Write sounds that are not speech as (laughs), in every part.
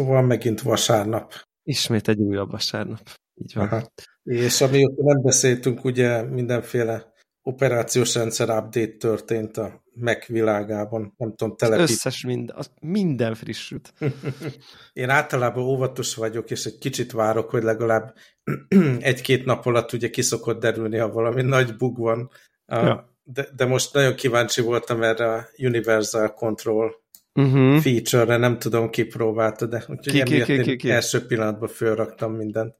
Szóval megint vasárnap. Ismét egy újabb vasárnap. Így van. Aha. És amióta nem beszéltünk, ugye mindenféle operációs rendszer update történt a Mac világában. Nem tudom, telepít. Az összes minden, az minden frissült. (laughs) Én általában óvatos vagyok, és egy kicsit várok, hogy legalább (clears throat) egy-két nap alatt ugye kiszokott derülni, ha valami nagy bug van. Ja. De, de most nagyon kíváncsi voltam erre a Universal Control uh-huh. feature-re, nem tudom, ki próbálta, de úgyhogy ki, ki, ki, ki, ki. első pillanatban fölraktam mindent.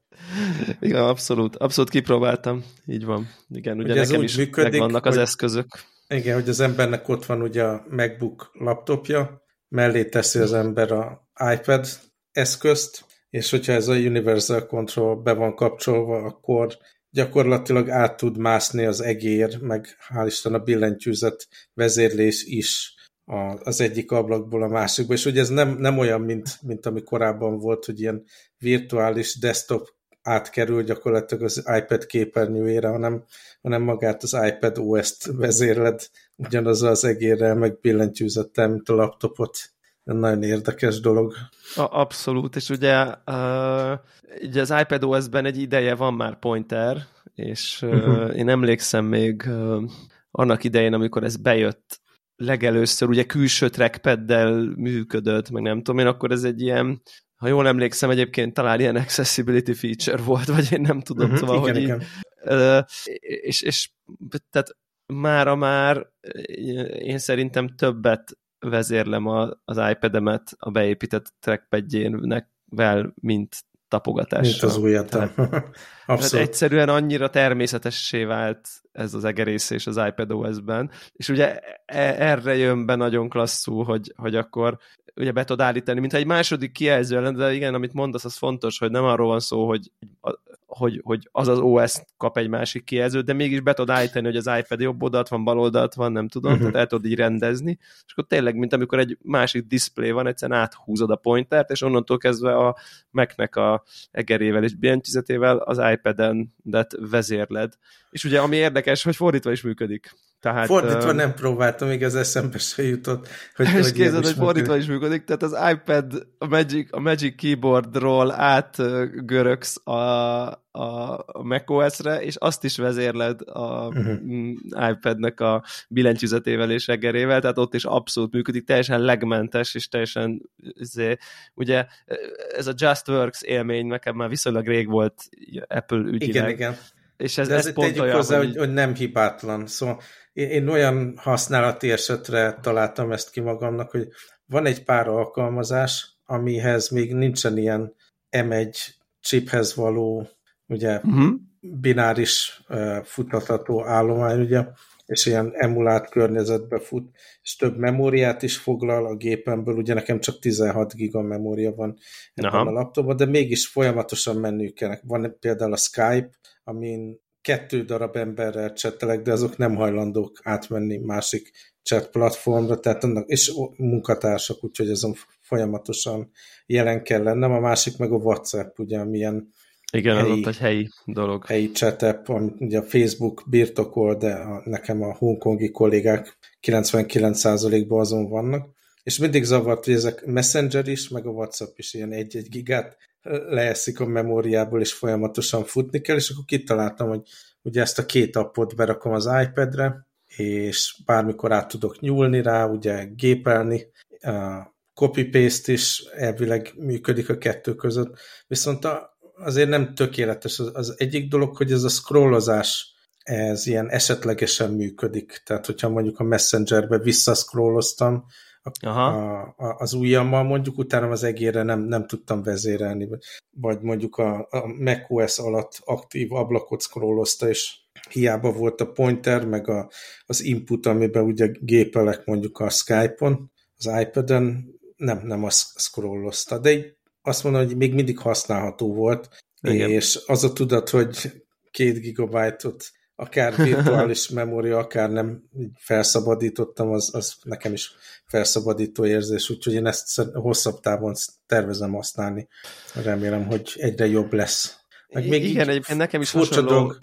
Igen, abszolút, abszolút kipróbáltam, így van. Igen, ugye, ugye nekem is működik, vannak az hogy, eszközök. Igen, hogy az embernek ott van ugye a MacBook laptopja, mellé teszi az ember a iPad eszközt, és hogyha ez a Universal Control be van kapcsolva, akkor gyakorlatilag át tud mászni az egér, meg hál' Isten a billentyűzet vezérlés is az egyik ablakból a másikba, és ugye ez nem, nem olyan, mint, mint ami korábban volt, hogy ilyen virtuális desktop átkerül gyakorlatilag az iPad képernyőjére, hanem, hanem magát az iPad OS-t vezérled ugyanaz az egérrel, meg billentyűzettel, mint a laptopot. Nagyon érdekes dolog. A, abszolút, és ugye, uh, ugye az iPad OS-ben egy ideje van már pointer, és uh, uh-huh. én emlékszem még uh, annak idején, amikor ez bejött legelőször, ugye külső trackpaddel működött, meg nem tudom én, akkor ez egy ilyen ha jól emlékszem, egyébként talán ilyen accessibility feature volt, vagy én nem tudom, uh-huh, szóval, igen, hogy igen. Így, és, és tehát mára már én szerintem többet vezérlem a, az iPad-emet a beépített trackpadjének vel, mint tapogatással. Mint az újat. (laughs) Abszolút. egyszerűen annyira természetessé vált ez az egerészés az iPad OS-ben, és ugye e, erre jön be nagyon klasszul, hogy, hogy akkor ugye be tudod állítani, mintha egy második kijelző lenne, de igen, amit mondasz, az fontos, hogy nem arról van szó, hogy, hogy, hogy az az OS kap egy másik kijelzőt, de mégis be tudod állítani, hogy az iPad jobb oldalt van, bal oldalt van, nem tudom, uh-huh. tehát el tudod így rendezni, és akkor tényleg, mint amikor egy másik display van, egyszerűen áthúzod a pointert, és onnantól kezdve a Mac-nek a egerével és billentyűzetével az iPad-en vezérled. És ugye ami érdekes, hogy fordítva is működik. Tehát, fordítva uh, nem próbáltam, még az eszembe se jutott. Hogy, (laughs) és hogy képzeld, hogy fordítva is működik, tehát az iPad, a Magic, a Magic Keyboardról átgöröksz a, a, a macOS-re, és azt is vezérled a uh-huh. iPad-nek a billentyűzetével és reggerével, tehát ott is abszolút működik, teljesen legmentes, és teljesen zé, ugye ez a Just Works élmény nekem már viszonylag rég volt Apple ügyileg. Igen, igen. És ez, De ez, ez pont olyan, hozzá, hogy... hogy nem hibátlan. Szóval én, olyan használati esetre találtam ezt ki magamnak, hogy van egy pár alkalmazás, amihez még nincsen ilyen M1 chiphez való ugye uh-huh. bináris uh, futtatható állomány, ugye, és ilyen emulált környezetbe fut, és több memóriát is foglal a gépemből, ugye nekem csak 16 giga memória van ebben Aha. a laptopban, de mégis folyamatosan menniük kell. Van például a Skype, amin kettő darab emberrel csetelek, de azok nem hajlandók átmenni másik chat platformra, tehát annak, és munkatársak, úgyhogy azon folyamatosan jelen kell lennem. A másik meg a WhatsApp, ugye, milyen igen, helyi, az ott egy helyi dolog. Helyi chat app, amit ugye a Facebook birtokol, de a, nekem a hongkongi kollégák 99%-ban azon vannak. És mindig zavart, hogy ezek Messenger is, meg a WhatsApp is ilyen egy-egy gigát leeszik a memóriából, és folyamatosan futni kell, és akkor kitaláltam, hogy ugye ezt a két appot berakom az iPad-re, és bármikor át tudok nyúlni rá, ugye gépelni, copy-paste is elvileg működik a kettő között, viszont a, azért nem tökéletes. Az, az egyik dolog, hogy ez a scrollozás ez ilyen esetlegesen működik. Tehát, hogyha mondjuk a Messengerbe visszaszkrolloztam, Aha. A, a, az ujjammal mondjuk, utána az egérre nem, nem tudtam vezérelni, vagy mondjuk a, a macOS alatt aktív ablakot scrollozta, és hiába volt a pointer, meg a, az input, amiben ugye gépelek mondjuk a Skype-on, az iPad-en, nem, nem azt scrollozta, de így azt mondom, hogy még mindig használható volt, Igen. és az a tudat, hogy két gigabájtot akár virtuális (laughs) memória, akár nem felszabadítottam, az, az nekem is felszabadító érzés, úgyhogy én ezt hosszabb távon tervezem használni. Remélem, hogy egyre jobb lesz. Meg még Igen, egyébként nekem is hasonló... Dolog.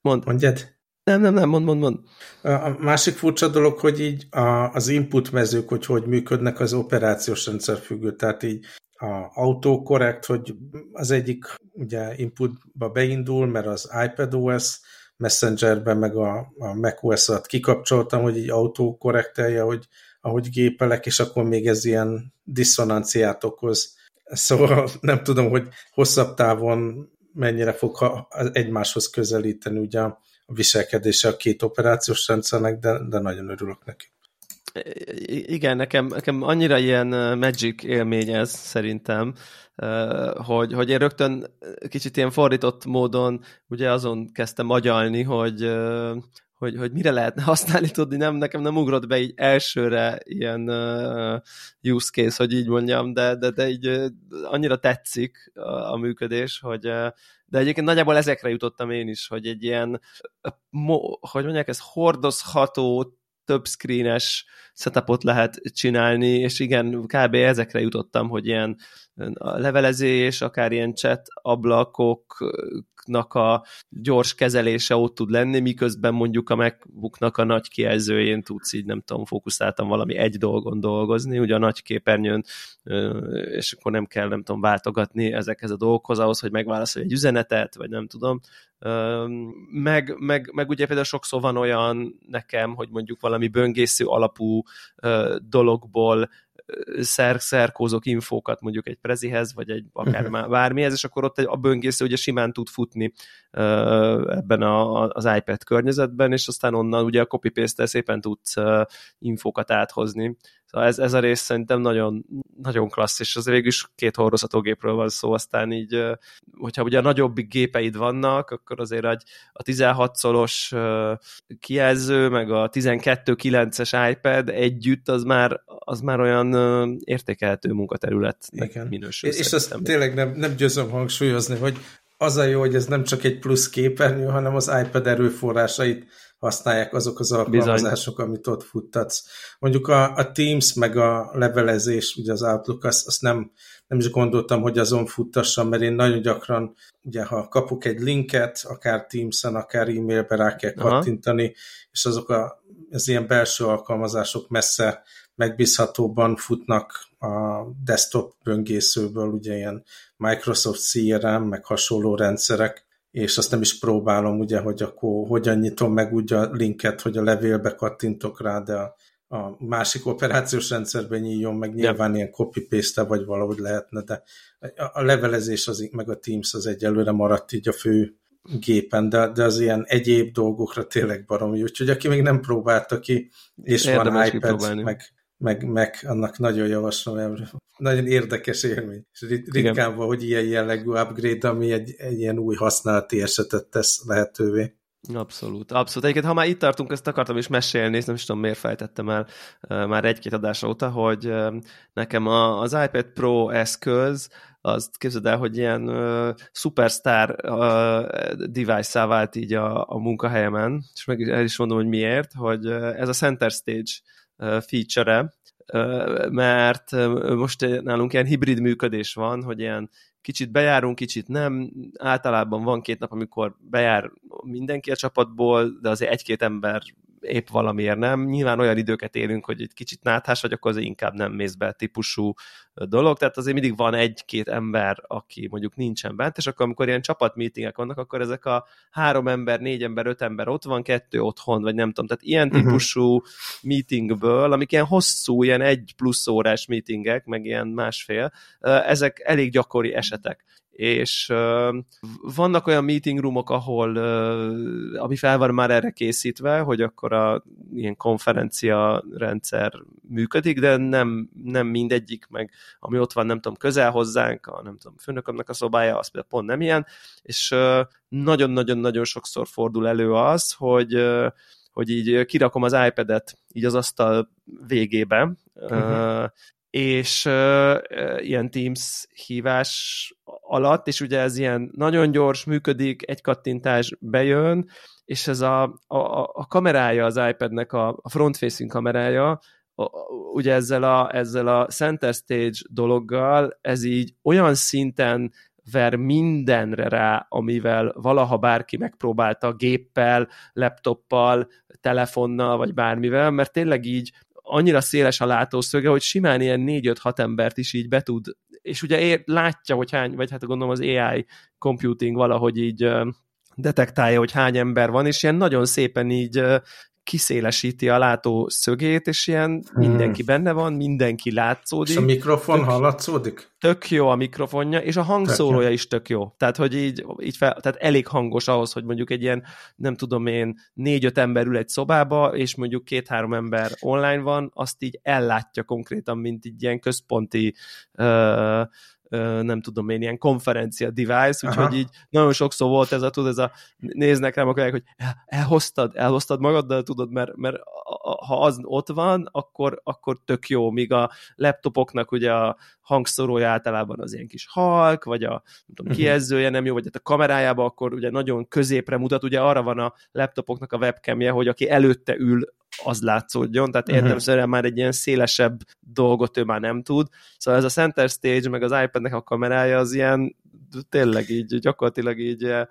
Mond. Mondjad? Nem, nem, nem, mond, mond, mond. A másik furcsa dolog, hogy így a, az input mezők, hogy hogy működnek, az operációs rendszer függő. Tehát így a autokorrekt, hogy az egyik ugye inputba beindul, mert az iPadOS Messengerben meg a, a macOS alatt kikapcsoltam, hogy így autokorrektelje, hogy ahogy gépelek, és akkor még ez ilyen diszonanciát okoz. Szóval nem tudom, hogy hosszabb távon mennyire fog egymáshoz közelíteni ugye a viselkedése a két operációs rendszernek, de, de nagyon örülök neki. Igen, nekem, nekem annyira ilyen magic élmény ez szerintem, hogy, hogy én rögtön kicsit ilyen fordított módon ugye azon kezdtem agyalni, hogy, hogy, hogy mire lehetne használni, tudni, nem, nekem nem ugrott be így elsőre ilyen uh, use case, hogy így mondjam, de, de, de így uh, annyira tetszik a, a működés, hogy uh, de egyébként nagyjából ezekre jutottam én is, hogy egy ilyen, uh, mo, hogy mondják, ez hordozható, több screenes setupot lehet csinálni, és igen, kb. ezekre jutottam, hogy ilyen a levelezés, akár ilyen chat ablakoknak a gyors kezelése ott tud lenni, miközben mondjuk a MacBooknak a nagy kijelzőjén tudsz így, nem tudom, fókuszáltam valami egy dolgon dolgozni, ugye a nagy képernyőn, és akkor nem kell, nem tudom, váltogatni ezekhez a dolgokhoz ahhoz, hogy megválaszolj egy üzenetet, vagy nem tudom, meg, meg, meg ugye például sokszor van olyan nekem, hogy mondjuk valami böngésző alapú dologból szer, szerkózok infókat mondjuk egy prezihez, vagy egy akár uh-huh. bármihez, és akkor ott egy, a böngésző ugye simán tud futni ebben a, az iPad környezetben, és aztán onnan ugye a copy-paste szépen tudsz infókat áthozni. Szóval ez, ez a rész szerintem nagyon, nagyon klassz, és az végül is két hordozhatógépről van szó, aztán így, hogyha ugye a nagyobbik gépeid vannak, akkor azért a 16 szolos kijelző, meg a 12.9-es iPad együtt, az már, az már olyan értékelhető munkaterület minősül. És azt tényleg nem, nem győzöm hangsúlyozni, hogy az a jó, hogy ez nem csak egy plusz képernyő, hanem az iPad erőforrásait használják azok az alkalmazások, Bizony. amit ott futtatsz. Mondjuk a, a Teams meg a levelezés, ugye az Outlook, azt, azt nem, nem is gondoltam, hogy azon futtassam, mert én nagyon gyakran, ugye ha kapok egy linket, akár Teams-en, akár e-mailbe rá kell Aha. kattintani, és azok a, az ilyen belső alkalmazások messze megbízhatóban futnak a desktop böngészőből, ugye ilyen Microsoft CRM, meg hasonló rendszerek, és azt nem is próbálom, ugye, hogy akkor hogyan nyitom meg úgy a linket, hogy a levélbe kattintok rá, de a, a másik operációs rendszerben nyíljon meg, nyilván ilyen copy-paste vagy valahogy lehetne, de a levelezés az, meg a Teams az egyelőre maradt így a fő gépen, de, de az ilyen egyéb dolgokra tényleg baromi. Úgyhogy aki még nem próbálta ki, és Érdemes van iPad, meg, meg, meg annak nagyon javaslom, mert nagyon érdekes élmény. És ritkán van, hogy ilyen jellegű upgrade, ami egy, egy ilyen új használati esetet tesz lehetővé. Abszolút, abszolút. Egyébként, ha már itt tartunk, ezt akartam is mesélni, nem is tudom, miért fejtettem el már egy-két adás óta, hogy nekem az iPad Pro eszköz, azt képzeld el, hogy ilyen uh, superstar uh, device-szá vált így a, a munkahelyemen, és meg el is mondom, hogy miért, hogy uh, ez a Center Stage feature-e, mert most nálunk ilyen hibrid működés van, hogy ilyen kicsit bejárunk, kicsit nem. Általában van két nap, amikor bejár mindenki a csapatból, de azért egy-két ember épp valamiért nem. Nyilván olyan időket élünk, hogy egy kicsit náthás vagy, akkor azért inkább nem mész be típusú dolog, tehát azért mindig van egy-két ember, aki mondjuk nincsen bent, és akkor amikor ilyen csapatmeetingek vannak, akkor ezek a három ember, négy ember, öt ember ott van, kettő otthon, vagy nem tudom, tehát ilyen mhm. típusú uh-huh. meetingből, amik ilyen hosszú, ilyen egy plusz órás meetingek, meg ilyen másfél, ezek elég gyakori esetek és vannak olyan meeting roomok, ahol ami fel van már erre készítve, hogy akkor a ilyen konferencia rendszer működik, de nem, nem mindegyik, meg ami ott van, nem tudom, közel hozzánk, a nem tudom, főnökömnek a szobája, az például pont nem ilyen, és nagyon-nagyon-nagyon sokszor fordul elő az, hogy hogy így kirakom az iPad-et így az asztal végébe, uh-huh. És uh, ilyen Teams hívás alatt, és ugye ez ilyen nagyon gyors, működik, egy kattintás bejön, és ez a, a, a kamerája az iPad-nek, a, a front-facing kamerája, ugye ezzel a, ezzel a center stage dologgal, ez így olyan szinten ver mindenre rá, amivel valaha bárki megpróbálta géppel, laptoppal, telefonnal, vagy bármivel, mert tényleg így annyira széles a látószöge, hogy simán ilyen 4-5-6 embert is így be tud. És ugye ér, látja, hogy hány, vagy hát gondolom az AI computing valahogy így detektálja, hogy hány ember van, és ilyen nagyon szépen így kiszélesíti a látó szögét, és ilyen hmm. mindenki benne van, mindenki látszódik. És a mikrofon tök, hallatszódik? Tök jó a mikrofonja, és a hangszórója is tök jó. Tehát, hogy így, így fel, tehát elég hangos ahhoz, hogy mondjuk egy ilyen, nem tudom én, négy-öt ember ül egy szobába, és mondjuk két-három ember online van, azt így ellátja konkrétan, mint így ilyen központi uh, nem tudom én, ilyen konferencia device, úgyhogy Aha. így nagyon sokszor volt ez a, tudod, ez a néznek rám, akkor hogy el, elhoztad, elhoztad magaddal, tudod, mert, mert ha az ott van, akkor, akkor tök jó, míg a laptopoknak ugye a hangszórója általában az ilyen kis halk, vagy a nem tudom, mhm. kijelzője nem jó, vagy hát a kamerájába akkor ugye nagyon középre mutat, ugye arra van a laptopoknak a webcamje, hogy aki előtte ül, az látszódjon, tehát uh-huh. értelemszerűen már egy ilyen szélesebb dolgot ő már nem tud. Szóval ez a center stage, meg az iPadnek a kamerája az ilyen tényleg így, gyakorlatilag így eh,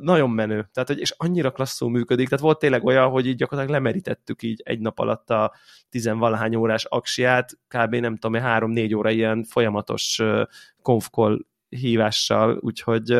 nagyon menő. Tehát, hogy, és annyira klasszul működik. Tehát volt tényleg olyan, hogy így gyakorlatilag lemerítettük így egy nap alatt a tizenvalahány órás aksiát, kb. nem tudom, három-négy óra ilyen folyamatos konfkol eh, hívással, úgyhogy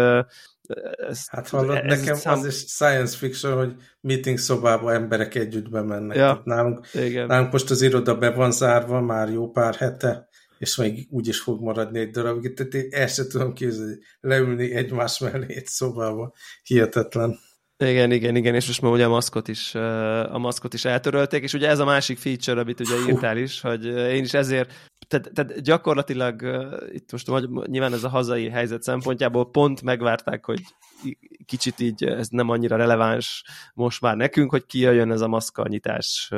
eh, ez, hát hallod, ez nekem szám... az is science fiction, hogy meeting szobába emberek együtt bemennek. Ja, nálunk, igen. nálunk most az iroda be van zárva már jó pár hete, és még úgy is fog maradni egy darabig. Tehát én el sem tudom képzelni, leülni egymás mellé egy szobába. Hihetetlen. Igen, igen, igen, és most már ugye a maszkot is, a maszkot is eltörölték, és ugye ez a másik feature, amit ugye írtál is, hogy én is ezért, tehát, tehát gyakorlatilag itt most nyilván ez a hazai helyzet szempontjából pont megvárták, hogy kicsit így ez nem annyira releváns most már nekünk, hogy kijöjjön ez a maszkanyitás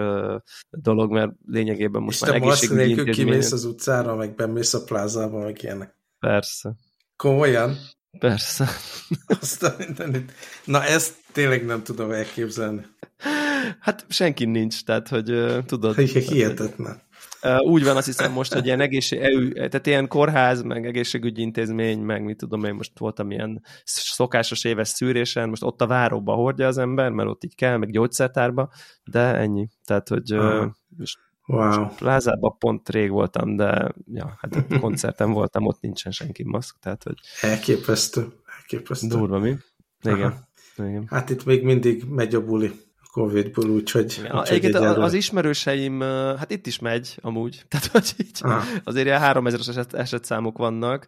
dolog, mert lényegében most és már egészségügyi. És te kimész az utcára, meg bemész a plázába, meg ilyenek. Persze. Komolyan? Persze. (laughs) Azt a mindenit. Na ezt tényleg nem tudom elképzelni. Hát senki nincs, tehát hogy uh, tudod. Hihetetlen. Uh, úgy van azt hiszem most, hogy ilyen egészség, tehát ilyen kórház, meg egészségügyi intézmény, meg mit tudom én, most voltam ilyen szokásos éves szűrésen, most ott a váróba hordja az ember, mert ott így kell, meg gyógyszertárba, de ennyi. Tehát, hogy uh, most Wow. Plázában pont rég voltam, de ja, hát a (laughs) koncerten voltam, ott nincsen senki maszk, tehát hogy... Elképesztő, elképesztő. Durva, mi? Igen. Igen. Hát itt még mindig megy a buli Covid-ból, úgyhogy... Ja, úgy, egy az ismerőseim, hát itt is megy amúgy, (laughs) tehát hogy így Aha. azért ilyen 3000-es eset, esetszámok vannak.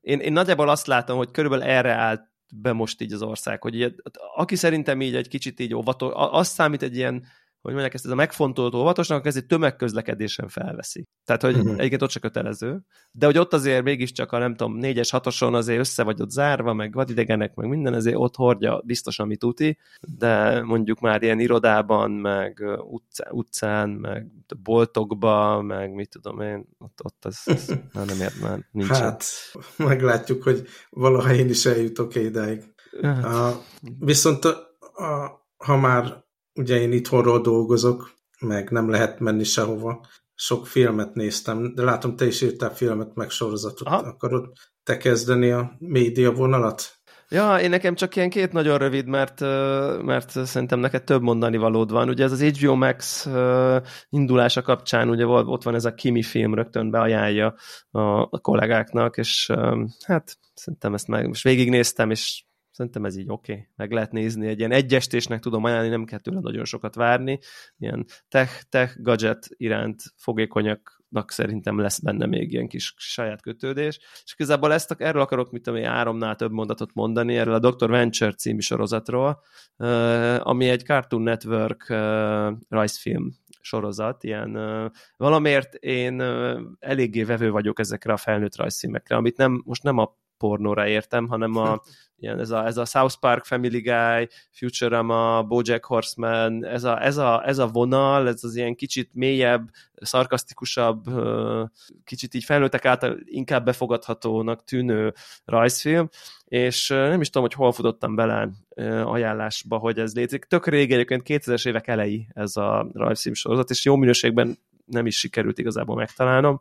Én, én nagyjából azt látom, hogy körülbelül erre állt be most így az ország, hogy így, aki szerintem így egy kicsit így óvatos, az számít egy ilyen hogy mondják ezt, ez a megfontolt óvatosnak, ez egy tömegközlekedésen felveszi. Tehát, hogy uh-huh. egyébként ott se kötelező, de hogy ott azért mégiscsak a nem tudom, négyes, hatoson azért össze vagy ott zárva, meg vadidegenek, meg minden, ezért ott hordja biztos, amit tuti, de mondjuk már ilyen irodában, meg utcán, utcán meg boltokba, meg mit tudom én, ott, ott az, az (laughs) már nem ért, már nincs. Hát, meglátjuk, hogy valaha én is eljutok idáig. Hát. Uh, viszont a, a, ha már ugye én itthonról dolgozok, meg nem lehet menni sehova. Sok filmet néztem, de látom, te is írtál filmet, meg sorozatot. Aha. Akarod te kezdeni a média vonalat? Ja, én nekem csak ilyen két nagyon rövid, mert, mert szerintem neked több mondani valód van. Ugye ez az HBO Max indulása kapcsán, ugye ott van ez a Kimi film, rögtön beajánlja a, kollégáknak, és hát szerintem ezt meg most végignéztem, és Szerintem ez így oké, okay. meg lehet nézni. Egy ilyen egyestésnek tudom ajánlani, nem kell tőle nagyon sokat várni. Ilyen tech, tech gadget iránt fogékonyaknak szerintem lesz benne még ilyen kis saját kötődés. És igazából ezt, erről akarok, mit tudom, háromnál több mondatot mondani, erről a Dr. Venture című sorozatról, ami egy Cartoon Network rajzfilm sorozat, ilyen valamiért én eléggé vevő vagyok ezekre a felnőtt rajzfilmekre, amit nem, most nem a pornóra értem, hanem a, (laughs) ilyen, ez, a, ez a South Park Family Guy, Futurama, Bojack Horseman, ez a, ez, a, ez a vonal, ez az ilyen kicsit mélyebb, szarkasztikusabb, kicsit így felnőttek által inkább befogadhatónak tűnő rajzfilm, és nem is tudom, hogy hol futottam bele ajánlásba, hogy ez létezik. Tök régen, egyébként 2000-es évek elejé ez a rajzfilm sorozat, és jó minőségben nem is sikerült igazából megtalálnom,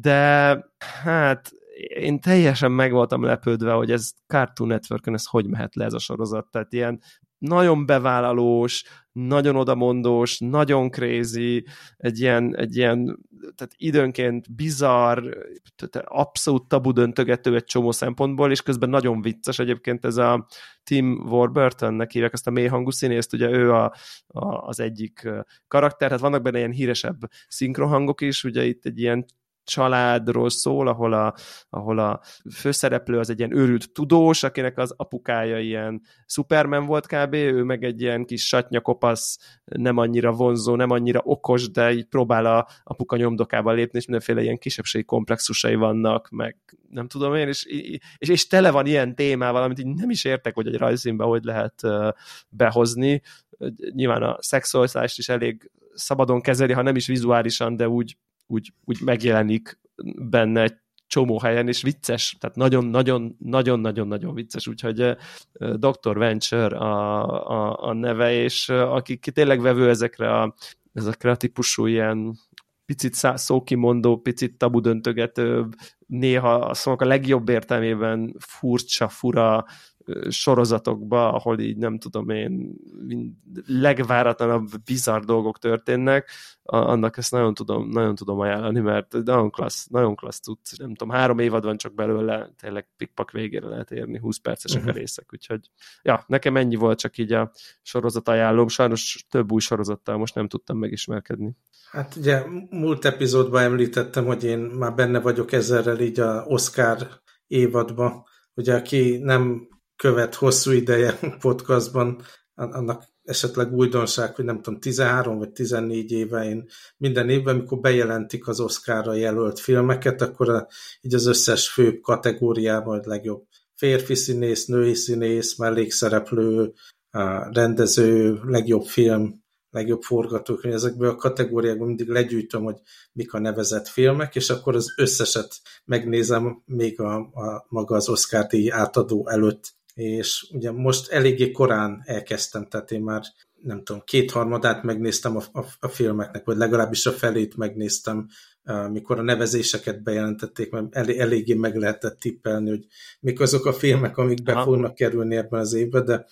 de hát én teljesen meg voltam lepődve, hogy ez Cartoon network ez hogy mehet le ez a sorozat. Tehát ilyen nagyon bevállalós, nagyon odamondós, nagyon crazy, egy ilyen, egy ilyen tehát időnként bizarr, tehát abszolút tabu döntögető egy csomó szempontból, és közben nagyon vicces egyébként ez a Tim Warburton-nek hívják ezt a mély hangú színészt, ugye ő a, a, az egyik karakter, tehát vannak benne ilyen híresebb szinkrohangok is, ugye itt egy ilyen családról szól, ahol a, ahol a főszereplő az egy ilyen őrült tudós, akinek az apukája ilyen Superman volt kb., ő meg egy ilyen kis satnya kopasz, nem annyira vonzó, nem annyira okos, de így próbál a apuka nyomdokába lépni, és mindenféle ilyen kisebbségi komplexusai vannak, meg nem tudom én, és, és, és tele van ilyen témával, amit így nem is értek, hogy egy rajzfilmbe hogy lehet behozni. Nyilván a szexualitást is elég szabadon kezeli, ha nem is vizuálisan, de úgy úgy, úgy megjelenik benne egy csomó helyen, és vicces, tehát nagyon-nagyon-nagyon-nagyon-nagyon vicces, úgyhogy Dr. Venture a, a, a neve, és aki tényleg vevő ezekre a, ezekre a típusú ilyen picit szókimondó, picit tabu döntögetőbb, néha a szónak a legjobb értelmében furcsa, fura sorozatokba, ahol így nem tudom én legváratlanabb bizarr dolgok történnek, annak ezt nagyon tudom, nagyon tudom ajánlani, mert nagyon klassz, nagyon klassz tudsz, nem tudom, három évad van csak belőle, tényleg pikpak végére lehet érni, 20 percesek uh-huh. a mhm. részek, úgyhogy ja, nekem ennyi volt csak így a sorozat ajánlóm, sajnos több új sorozattal most nem tudtam megismerkedni. Hát ugye múlt epizódban említettem, hogy én már benne vagyok ezerrel így a Oscar évadban, ugye aki nem követ hosszú ideje (laughs) podcastban, annak esetleg újdonság, hogy nem tudom, 13 vagy 14 éve én minden évben, amikor bejelentik az Oscarra jelölt filmeket, akkor a, így az összes fő kategóriában, hogy legjobb férfi színész, női színész, mellékszereplő, rendező, legjobb film, legjobb forgatókönyv, ezekből a kategóriákból mindig legyűjtöm, hogy mik a nevezett filmek, és akkor az összeset megnézem még a, a maga az Oscar díj átadó előtt és ugye most eléggé korán elkezdtem, tehát én már nem tudom, kétharmadát megnéztem a, a, a filmeknek, vagy legalábbis a felét megnéztem, mikor a nevezéseket bejelentették, mert elég, eléggé meg lehetett tippelni, hogy mik azok a filmek, amik be fognak kerülni ebben az évben, de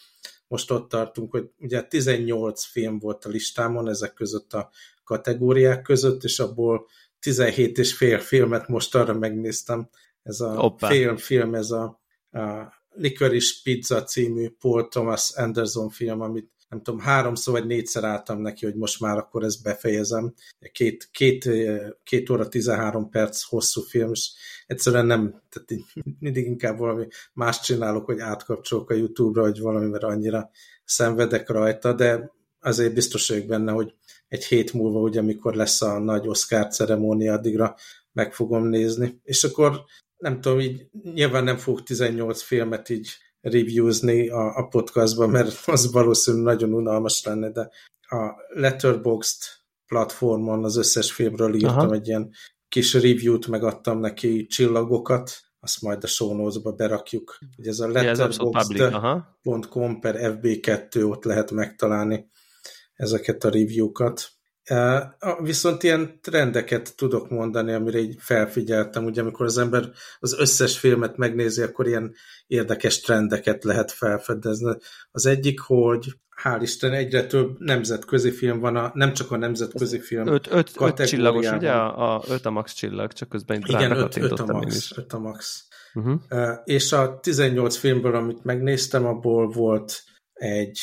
most ott tartunk, hogy ugye 18 film volt a listámon ezek között a kategóriák között, és abból 17 és fél filmet most arra megnéztem. Ez a film, film, ez a, a Licorice Pizza című Paul Thomas Anderson film, amit nem tudom, háromszor vagy négyszer álltam neki, hogy most már akkor ezt befejezem. Két, két, két óra 13 perc hosszú film, és egyszerűen nem, tehát mindig inkább valami más csinálok, hogy átkapcsolok a YouTube-ra, vagy valami, mert annyira szenvedek rajta, de azért biztos vagyok benne, hogy egy hét múlva, ugye, amikor lesz a nagy Oscar ceremónia, addigra meg fogom nézni. És akkor nem tudom, így nyilván nem fogok 18 filmet így reviewzni a, a podcastban, mert (laughs) az valószínűleg nagyon unalmas lenne, de a Letterboxd platformon az összes filmről írtam Aha. egy ilyen kis review-t, megadtam neki csillagokat, azt majd a show notes-ba berakjuk. Ugye ez a letterboxd.com per FB2, ott lehet megtalálni ezeket a review-kat. Viszont ilyen trendeket tudok mondani, amire így felfigyeltem, ugye amikor az ember az összes filmet megnézi, akkor ilyen érdekes trendeket lehet felfedezni. Az egyik, hogy hál' Isten egyre több nemzetközi film van, a, nem csak a nemzetközi film öt, öt, öt csillagos, ugye? A, a öt a max csillag, csak közben Igen, öt, öt a max. Öt a max. Uh-huh. Uh, és a 18 filmből, amit megnéztem, abból volt egy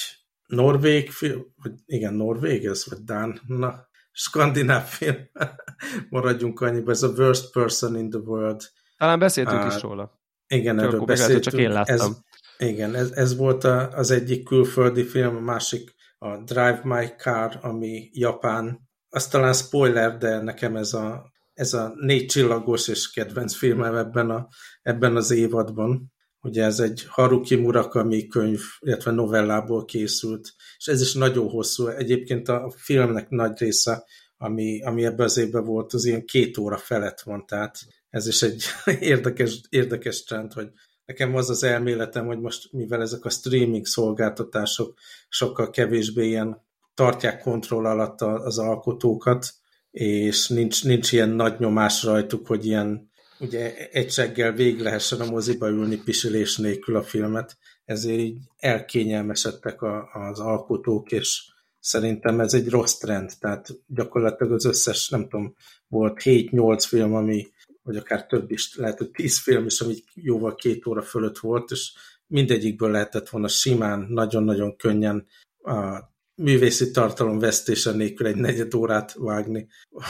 norvég film, vagy igen, norvég ez, vagy Dán, na, skandináv film, (laughs) maradjunk annyiba, ez a Worst Person in the World. Talán beszéltünk uh, is róla. Igen, csak erről beszéltünk. Csak én láttam. Ez, igen, ez, ez volt a, az egyik külföldi film, a másik a Drive My Car, ami Japán. Azt talán spoiler, de nekem ez a, ez a négy csillagos és kedvenc filmem ebben, a, ebben az évadban. Ugye ez egy Haruki Murakami könyv, illetve novellából készült, és ez is nagyon hosszú. Egyébként a filmnek nagy része, ami, ami ebben az évben volt, az ilyen két óra felett van, tehát ez is egy (laughs) érdekes, érdekes trend, hogy nekem az az elméletem, hogy most mivel ezek a streaming szolgáltatások sokkal kevésbé ilyen tartják kontroll alatt az alkotókat, és nincs, nincs ilyen nagy nyomás rajtuk, hogy ilyen ugye egyseggel végig lehessen a moziba ülni pisilés nélkül a filmet, ezért így elkényelmesedtek a, az alkotók, és szerintem ez egy rossz trend, tehát gyakorlatilag az összes, nem tudom, volt 7-8 film, ami, vagy akár több is, lehet, hogy 10 film is, ami jóval két óra fölött volt, és mindegyikből lehetett volna simán, nagyon-nagyon könnyen a művészi tartalom vesztése nélkül egy negyed órát vágni,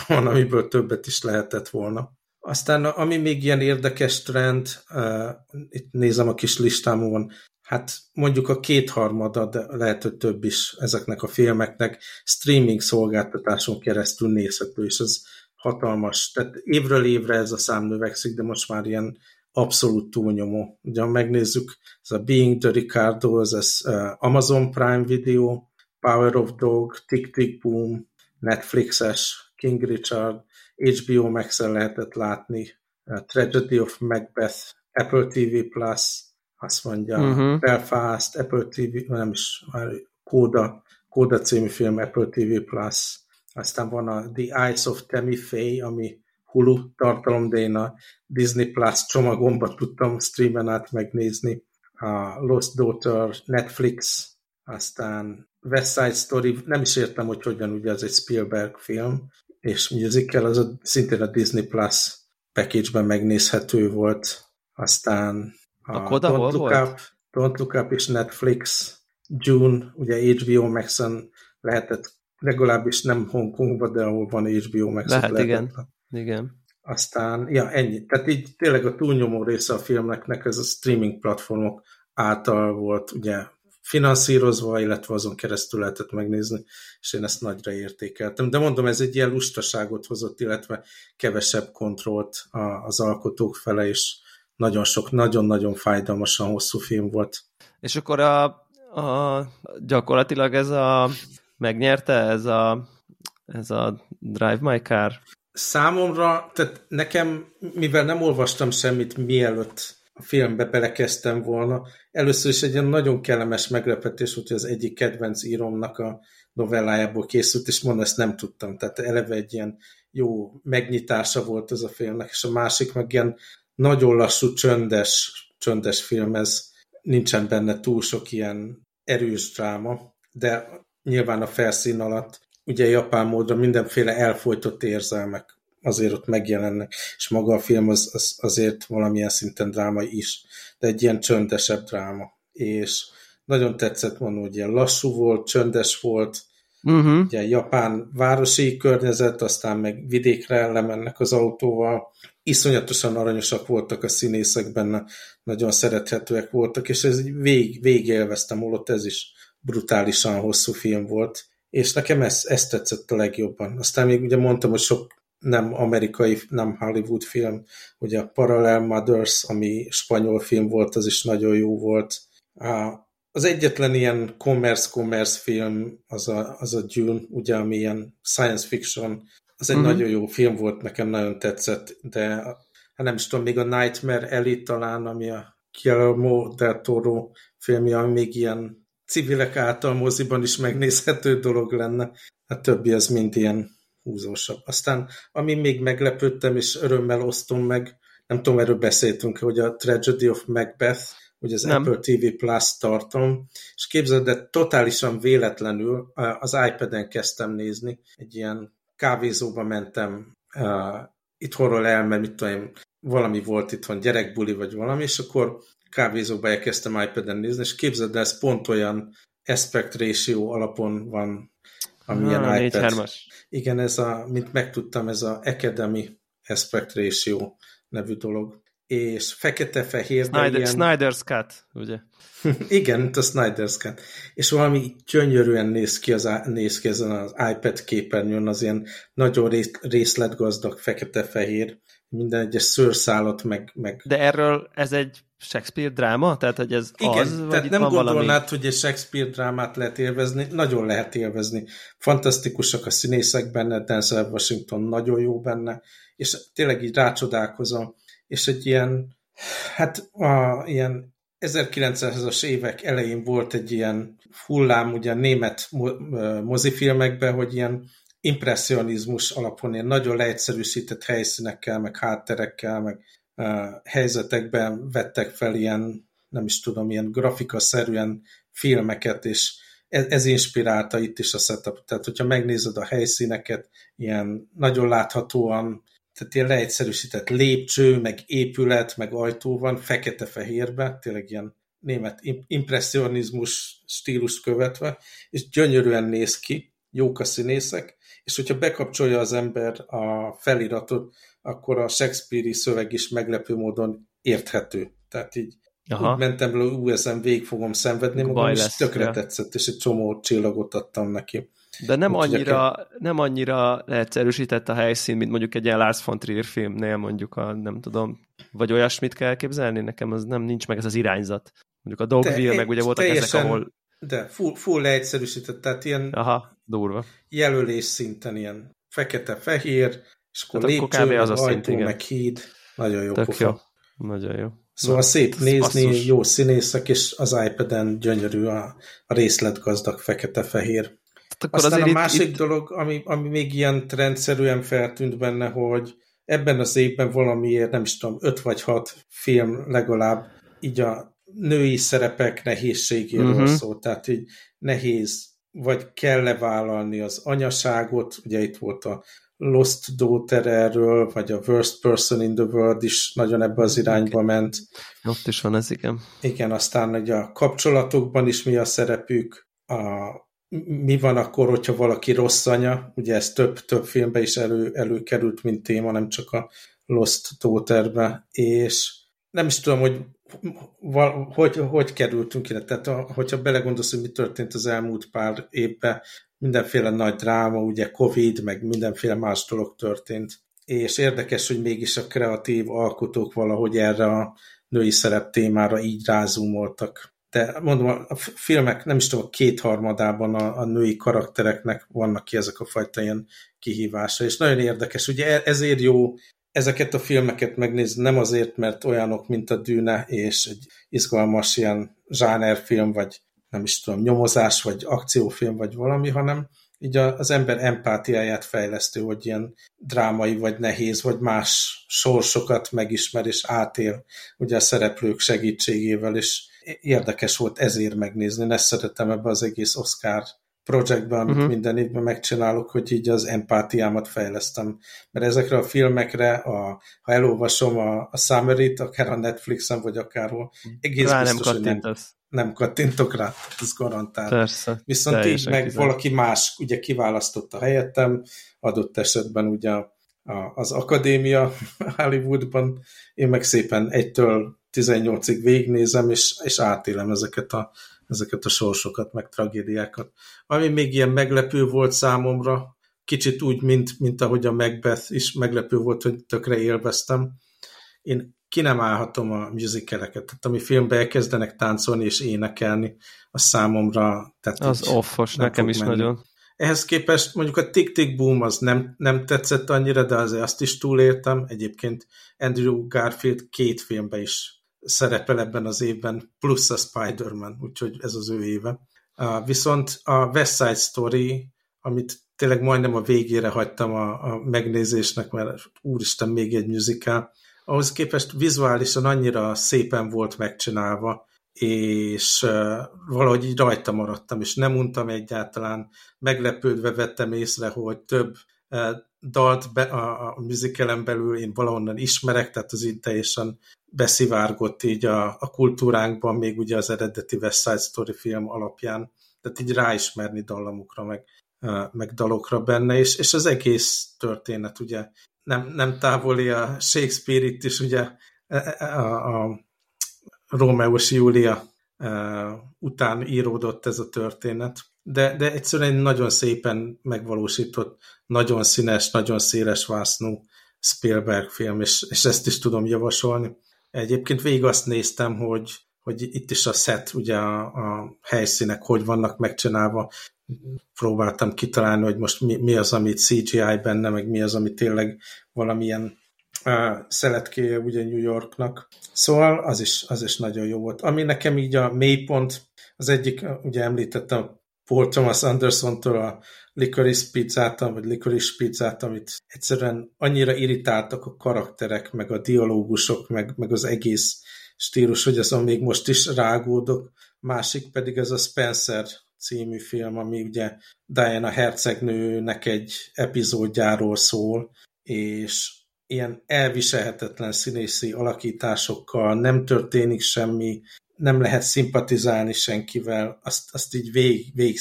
van, amiből többet is lehetett volna. Aztán ami még ilyen érdekes trend, uh, itt nézem a kis listámon, hát mondjuk a kétharmada, de lehet, hogy több is ezeknek a filmeknek streaming szolgáltatáson keresztül nézhető, és ez hatalmas. Tehát évről évre ez a szám növekszik, de most már ilyen abszolút túlnyomó. Ugye, ha megnézzük, ez a Being the Ricardo, ez, ez Amazon Prime Video, Power of Dog, Tick Tick Boom, Netflixes, King Richard, HBO Max-en lehetett látni, Tragedy of Macbeth, Apple TV Plus, azt mondja, uh-huh. Belfast, Apple TV, nem is, Kóda, Kóda című film, Apple TV Plus, aztán van a The Eyes of Tammy Faye, ami Hulu tartalom, de én a Disney Plus csomagomba tudtam streamen át megnézni. A Lost Daughter, Netflix, aztán West Side Story, nem is értem, hogy hogyan, ugye ez egy Spielberg film, és musical, az a, szintén a Disney Plus package-ben megnézhető volt. Aztán a, a Koda Don't hol Look volt? Up, Don't Look Up és Netflix, June, ugye HBO Max-en lehetett, legalábbis nem Hongkongban, de ahol van HBO Max. Lehet, lehetett. igen. igen. Aztán, ja, ennyi. Tehát így tényleg a túlnyomó része a filmeknek ez a streaming platformok által volt ugye finanszírozva, illetve azon keresztül lehetett megnézni, és én ezt nagyra értékeltem. De mondom, ez egy ilyen lustaságot hozott, illetve kevesebb kontrollt az alkotók fele, és nagyon sok, nagyon-nagyon fájdalmasan hosszú film volt. És akkor a, a gyakorlatilag ez a megnyerte ez a, ez a Drive My Car? Számomra, tehát nekem, mivel nem olvastam semmit mielőtt filmbe belekezdtem volna, először is egy ilyen nagyon kellemes meglepetés volt, hogy az egyik kedvenc íromnak a novellájából készült, és mondom, ezt nem tudtam. Tehát eleve egy ilyen jó megnyitása volt ez a filmnek, és a másik meg ilyen nagyon lassú, csöndes, csöndes film, ez nincsen benne túl sok ilyen erős dráma, de nyilván a felszín alatt ugye japán módra mindenféle elfolytott érzelmek azért ott megjelennek, és maga a film az, az azért valamilyen szinten dráma is, de egy ilyen csöndesebb dráma. És nagyon tetszett mondani, hogy ilyen lassú volt, csöndes volt, uh-huh. ugye japán városi környezet, aztán meg vidékre lemennek az autóval, iszonyatosan aranyosak voltak a színészek benne, nagyon szerethetőek voltak, és ez vég, végélveztem, holott ez is brutálisan hosszú film volt, és nekem ez, ez tetszett a legjobban. Aztán még ugye mondtam, hogy sok nem amerikai, nem Hollywood film, ugye a Parallel Mothers, ami spanyol film volt, az is nagyon jó volt. Az egyetlen ilyen commerce-commerce film az a, az a Dune, ugye, ami ilyen science fiction, az egy uh-huh. nagyon jó film volt, nekem nagyon tetszett, de hát nem is tudom, még a Nightmare Elite talán, ami a Guillermo del Toro filmje, ami még ilyen civilek által moziban is megnézhető dolog lenne. A többi az mind ilyen húzósabb. Aztán, ami még meglepődtem, és örömmel osztom meg, nem tudom, erről beszéltünk, hogy a Tragedy of Macbeth, hogy az nem. Apple TV Plus tartom, és képzeld, de totálisan véletlenül az iPad-en kezdtem nézni, egy ilyen kávézóba mentem uh, itthonról el, mert mit tudom valami volt itthon, gyerekbuli vagy valami, és akkor kávézóba elkezdtem iPad-en nézni, és képzeld, de ez pont olyan aspect ratio alapon van, amilyen ah, iPad. Igen, ez a, mint megtudtam, ez a Academy aspect ratio nevű dolog. És fekete-fehér, Snyder, ilyen... Snyder's Cut, ugye? (laughs) Igen, mint a Snyder's Cut. És valami gyönyörűen néz ki, az, néz ki ezen az iPad képernyőn, az ilyen nagyon részletgazdag fekete-fehér, minden egyes szőrszálat meg, meg... De erről ez egy Shakespeare dráma? Tehát, hogy ez Igen, az, tehát nem gondolnád, valami... hogy egy Shakespeare drámát lehet élvezni, nagyon lehet élvezni. Fantasztikusak a színészek benne, Denzel Washington nagyon jó benne, és tényleg így rácsodálkozom, és egy ilyen, hát a, ilyen 1900-as évek elején volt egy ilyen hullám ugye német mozifilmekben, hogy ilyen impressionizmus alapon ilyen nagyon leegyszerűsített helyszínekkel, meg hátterekkel, meg helyzetekben vettek fel ilyen, nem is tudom, ilyen grafikaszerűen filmeket, és ez, ez inspirálta itt is a setup. Tehát, hogyha megnézed a helyszíneket, ilyen nagyon láthatóan, tehát ilyen leegyszerűsített lépcső, meg épület, meg ajtó van, fekete-fehérbe, tényleg ilyen német impressionizmus stílus követve, és gyönyörűen néz ki, jók a színészek, és hogyha bekapcsolja az ember a feliratot, akkor a Shakespeare-i szöveg is meglepő módon érthető. Tehát így Aha. úgy mentem le, ú, ezen végig fogom szenvedni magam, és lesz, tökre ja. tetszett, és egy csomó csillagot adtam neki. De nem annyira, kell... nem annyira leegyszerűsített a helyszín, mint mondjuk egy ilyen Lars von Trier filmnél mondjuk a, nem tudom, vagy olyasmit kell elképzelni, nekem az nem nincs meg ez az irányzat. Mondjuk a Dogville, meg ugye voltak teljesen, ezek, ahol... De full, full leegyszerűsített, tehát ilyen Aha, durva. jelölés szinten ilyen fekete-fehér, és akkor lépcső, akkor az ajtó, szint, meg híd. Nagyon jó Tök pofa. Jó. Nagyon jó. Szóval Na, szép nézni, basszus. jó színészek, és az iPad-en gyönyörű a, a részletgazdag fekete-fehér. Akkor Aztán a másik itt... dolog, ami, ami még ilyen trendszerűen feltűnt benne, hogy ebben az évben valamiért, nem is tudom, öt vagy hat film legalább így a női szerepek nehézségéről uh-huh. szól, tehát így nehéz, vagy kell-e vállalni az anyaságot, ugye itt volt a Lost Daughter erről, vagy a Worst Person in the World is nagyon ebbe az irányba ment. Ott is van ez, igen. Igen, aztán ugye a kapcsolatokban is mi a szerepük, a, mi van akkor, hogyha valaki rossz anya, ugye ez több, több filmbe is elő, előkerült, mint téma, nem csak a Lost Daughterbe, és nem is tudom, hogy hogy, hogy kerültünk ide. Tehát hogyha belegondolsz, hogy mi történt az elmúlt pár évben, mindenféle nagy dráma, ugye Covid, meg mindenféle más dolog történt. És érdekes, hogy mégis a kreatív alkotók valahogy erre a női szerep témára így rázumoltak. De mondom, a filmek nem is tudom, kétharmadában a, a női karaktereknek vannak ki ezek a fajta ilyen kihívása, és nagyon érdekes. Ugye e, ezért jó ezeket a filmeket megnézni, nem azért, mert olyanok, mint a Dűne, és egy izgalmas ilyen zsánerfilm, vagy nem is tudom, nyomozás, vagy akciófilm, vagy valami, hanem így az ember empátiáját fejlesztő, hogy ilyen drámai, vagy nehéz, vagy más sorsokat megismer és átél ugye a szereplők segítségével, és érdekes volt ezért megnézni. Ezt szeretem ebbe az egész Oscar projektben, amit uh-huh. minden évben megcsinálok, hogy így az empátiámat fejlesztem. Mert ezekre a filmekre, a, ha elolvasom a, a summary akár a Netflixen, vagy akárhol, egész rá biztos, nem hogy nem, kattintok rá, ez garantált. Persze. Viszont így meg kizár. valaki más ugye kiválasztotta helyettem, adott esetben ugye a, az akadémia (laughs) Hollywoodban, én meg szépen egytől 18-ig végnézem, és, és átélem ezeket a ezeket a sorsokat, meg tragédiákat. Ami még ilyen meglepő volt számomra, kicsit úgy, mint, mint ahogy a Macbeth is meglepő volt, hogy tökre élveztem. Én ki nem állhatom a musicaleket, tehát ami filmbe elkezdenek táncolni és énekelni, a számomra... Tehát az offos, nekem is menni. nagyon. Ehhez képest mondjuk a Tick Tick Boom az nem, nem tetszett annyira, de azért azt is túléltem. Egyébként Andrew Garfield két filmbe is szerepel ebben az évben, plusz a Spider-Man, úgyhogy ez az ő éve. Uh, viszont a West Side Story, amit tényleg majdnem a végére hagytam a, a megnézésnek, mert úristen, még egy musical, ahhoz képest vizuálisan annyira szépen volt megcsinálva, és valahogy így rajta maradtam, és nem untam egyáltalán, meglepődve vettem észre, hogy több dalt be, a, a musicalen belül én valahonnan ismerek, tehát az így teljesen beszivárgott így a, a kultúránkban, még ugye az eredeti West Side Story film alapján, tehát így ráismerni dallamukra, meg, meg dalokra benne, és, és az egész történet ugye nem, nem távoli a Shakespeare itt is ugye e, e, a, a Rómeó Júlia után íródott ez a történet, de, de egyszerűen egy nagyon szépen megvalósított, nagyon színes, nagyon széles vásznú Spielberg film, és, és ezt is tudom javasolni. Egyébként végig azt néztem, hogy, hogy itt is a set, ugye a, a helyszínek hogy vannak megcsinálva. Próbáltam kitalálni, hogy most mi, mi az, amit CGI benne, meg mi az, ami tényleg valamilyen uh, szeletkéje ugye New Yorknak. Szóval az is, az is nagyon jó volt. Ami nekem így a mélypont, az egyik, ugye említettem Paul Thomas Anderson-tól a Licorice pizzát, vagy Licorice pizzát, amit egyszerűen annyira irritáltak a karakterek, meg a dialógusok, meg, meg az egész stílus, hogy azon még most is rágódok. Másik pedig ez a Spencer című film, ami ugye Diana hercegnőnek egy epizódjáról szól, és ilyen elviselhetetlen színészi alakításokkal nem történik semmi, nem lehet szimpatizálni senkivel, azt, azt így vég, végig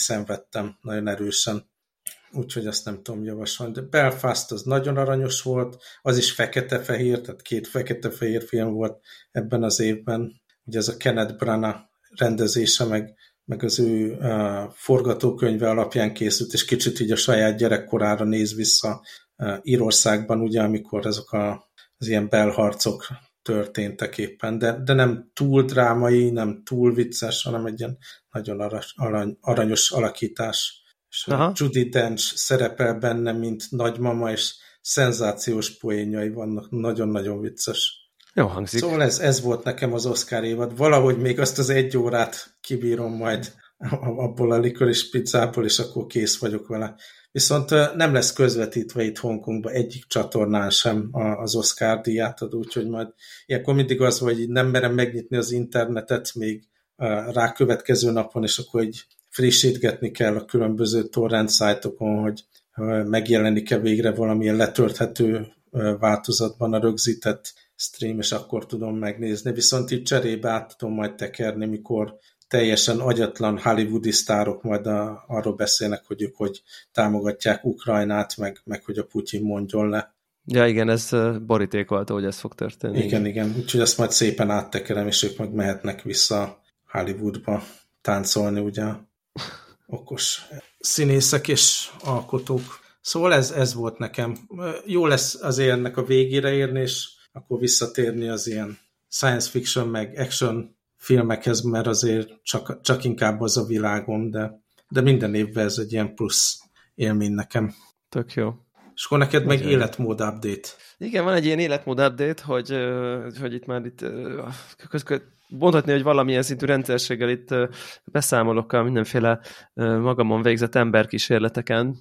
nagyon erősen. Úgyhogy azt nem tudom javasolni. De Belfast az nagyon aranyos volt, az is fekete-fehér, tehát két fekete-fehér film volt ebben az évben. Ugye ez a Kenneth Branagh rendezése, meg, meg az ő uh, forgatókönyve alapján készült, és kicsit így a saját gyerekkorára néz vissza uh, Írországban, ugye, amikor ezek a, az ilyen belharcok történtek éppen, de, de nem túl drámai, nem túl vicces, hanem egy ilyen nagyon arany, aranyos alakítás. És Aha. Judy Dench szerepel benne, mint nagymama, és szenzációs poénjai vannak, nagyon-nagyon vicces. Jó hangzik. Szóval ez, ez volt nekem az Oscar évad. Valahogy még azt az egy órát kibírom majd abból a likoris pizzából, és akkor kész vagyok vele. Viszont nem lesz közvetítve itt Hongkongban egyik csatornán sem az Oscar díjátadó, úgyhogy majd ilyenkor mindig az, hogy nem merem megnyitni az internetet még rá következő napon, és akkor egy frissítgetni kell a különböző torrent szájtokon, hogy megjelenik-e végre valamilyen letölthető változatban a rögzített stream, és akkor tudom megnézni. Viszont itt cserébe át tudom majd tekerni, mikor teljesen agyatlan hollywoodi sztárok majd a, arról beszélnek, hogy ők hogy támogatják Ukrajnát, meg, meg hogy a Putyin mondjon le. Ja, igen, ez borítékolta, hogy ez fog történni. Igen, igen, úgyhogy azt majd szépen áttekerem, és ők meg mehetnek vissza Hollywoodba táncolni, ugye okos színészek és alkotók. Szóval ez, ez volt nekem. Jó lesz azért ennek a végére érni, és akkor visszatérni az ilyen science fiction meg action filmekhez, mert azért csak, csak inkább az a világom, de, de minden évben ez egy ilyen plusz élmény nekem. Tök jó. És akkor neked meg életmód update. Igen, van egy ilyen életmód update, hogy, hogy itt már itt mondhatni, hogy valamilyen szintű rendszerséggel itt beszámolok a mindenféle magamon végzett emberkísérleteken,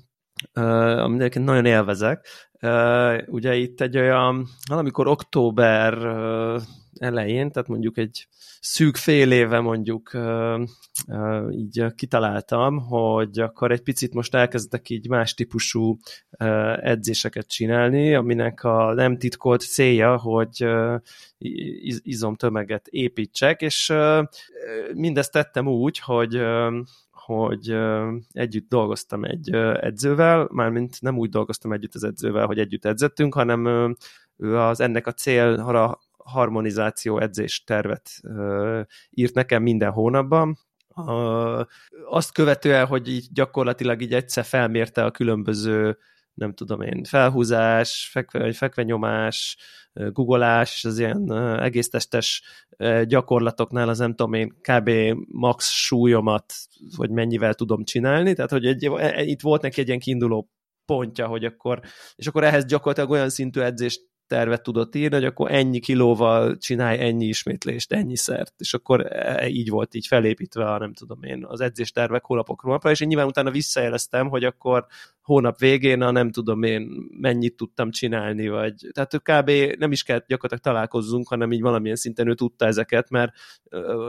amit egyébként nagyon élvezek. Ugye itt egy olyan, valamikor október elején, tehát mondjuk egy szűk fél éve mondjuk így kitaláltam, hogy akkor egy picit most elkezdek így más típusú edzéseket csinálni, aminek a nem titkolt célja, hogy izomtömeget építsek, és mindezt tettem úgy, hogy hogy együtt dolgoztam egy edzővel, mármint nem úgy dolgoztam együtt az edzővel, hogy együtt edzettünk, hanem ő az ennek a célra harmonizáció edzés tervet írt nekem minden hónapban, azt követően, hogy így gyakorlatilag így egyszer felmérte a különböző nem tudom én, felhúzás, fekve, fekvenyomás, googolás, az ilyen egész testes gyakorlatoknál az nem tudom én, kb. max súlyomat, hogy mennyivel tudom csinálni, tehát hogy egy, e, itt volt neki egy ilyen kiinduló pontja, hogy akkor, és akkor ehhez gyakorlatilag olyan szintű edzést tervet tudott írni, hogy akkor ennyi kilóval csinálj ennyi ismétlést, ennyi szert, és akkor e, így volt így felépítve a nem tudom én, az edzéstervek hónapokról napra, és én nyilván utána visszajeleztem, hogy akkor hónap végén a nem tudom én mennyit tudtam csinálni, vagy tehát kb. nem is kell gyakorlatilag találkozzunk, hanem így valamilyen szinten ő tudta ezeket, mert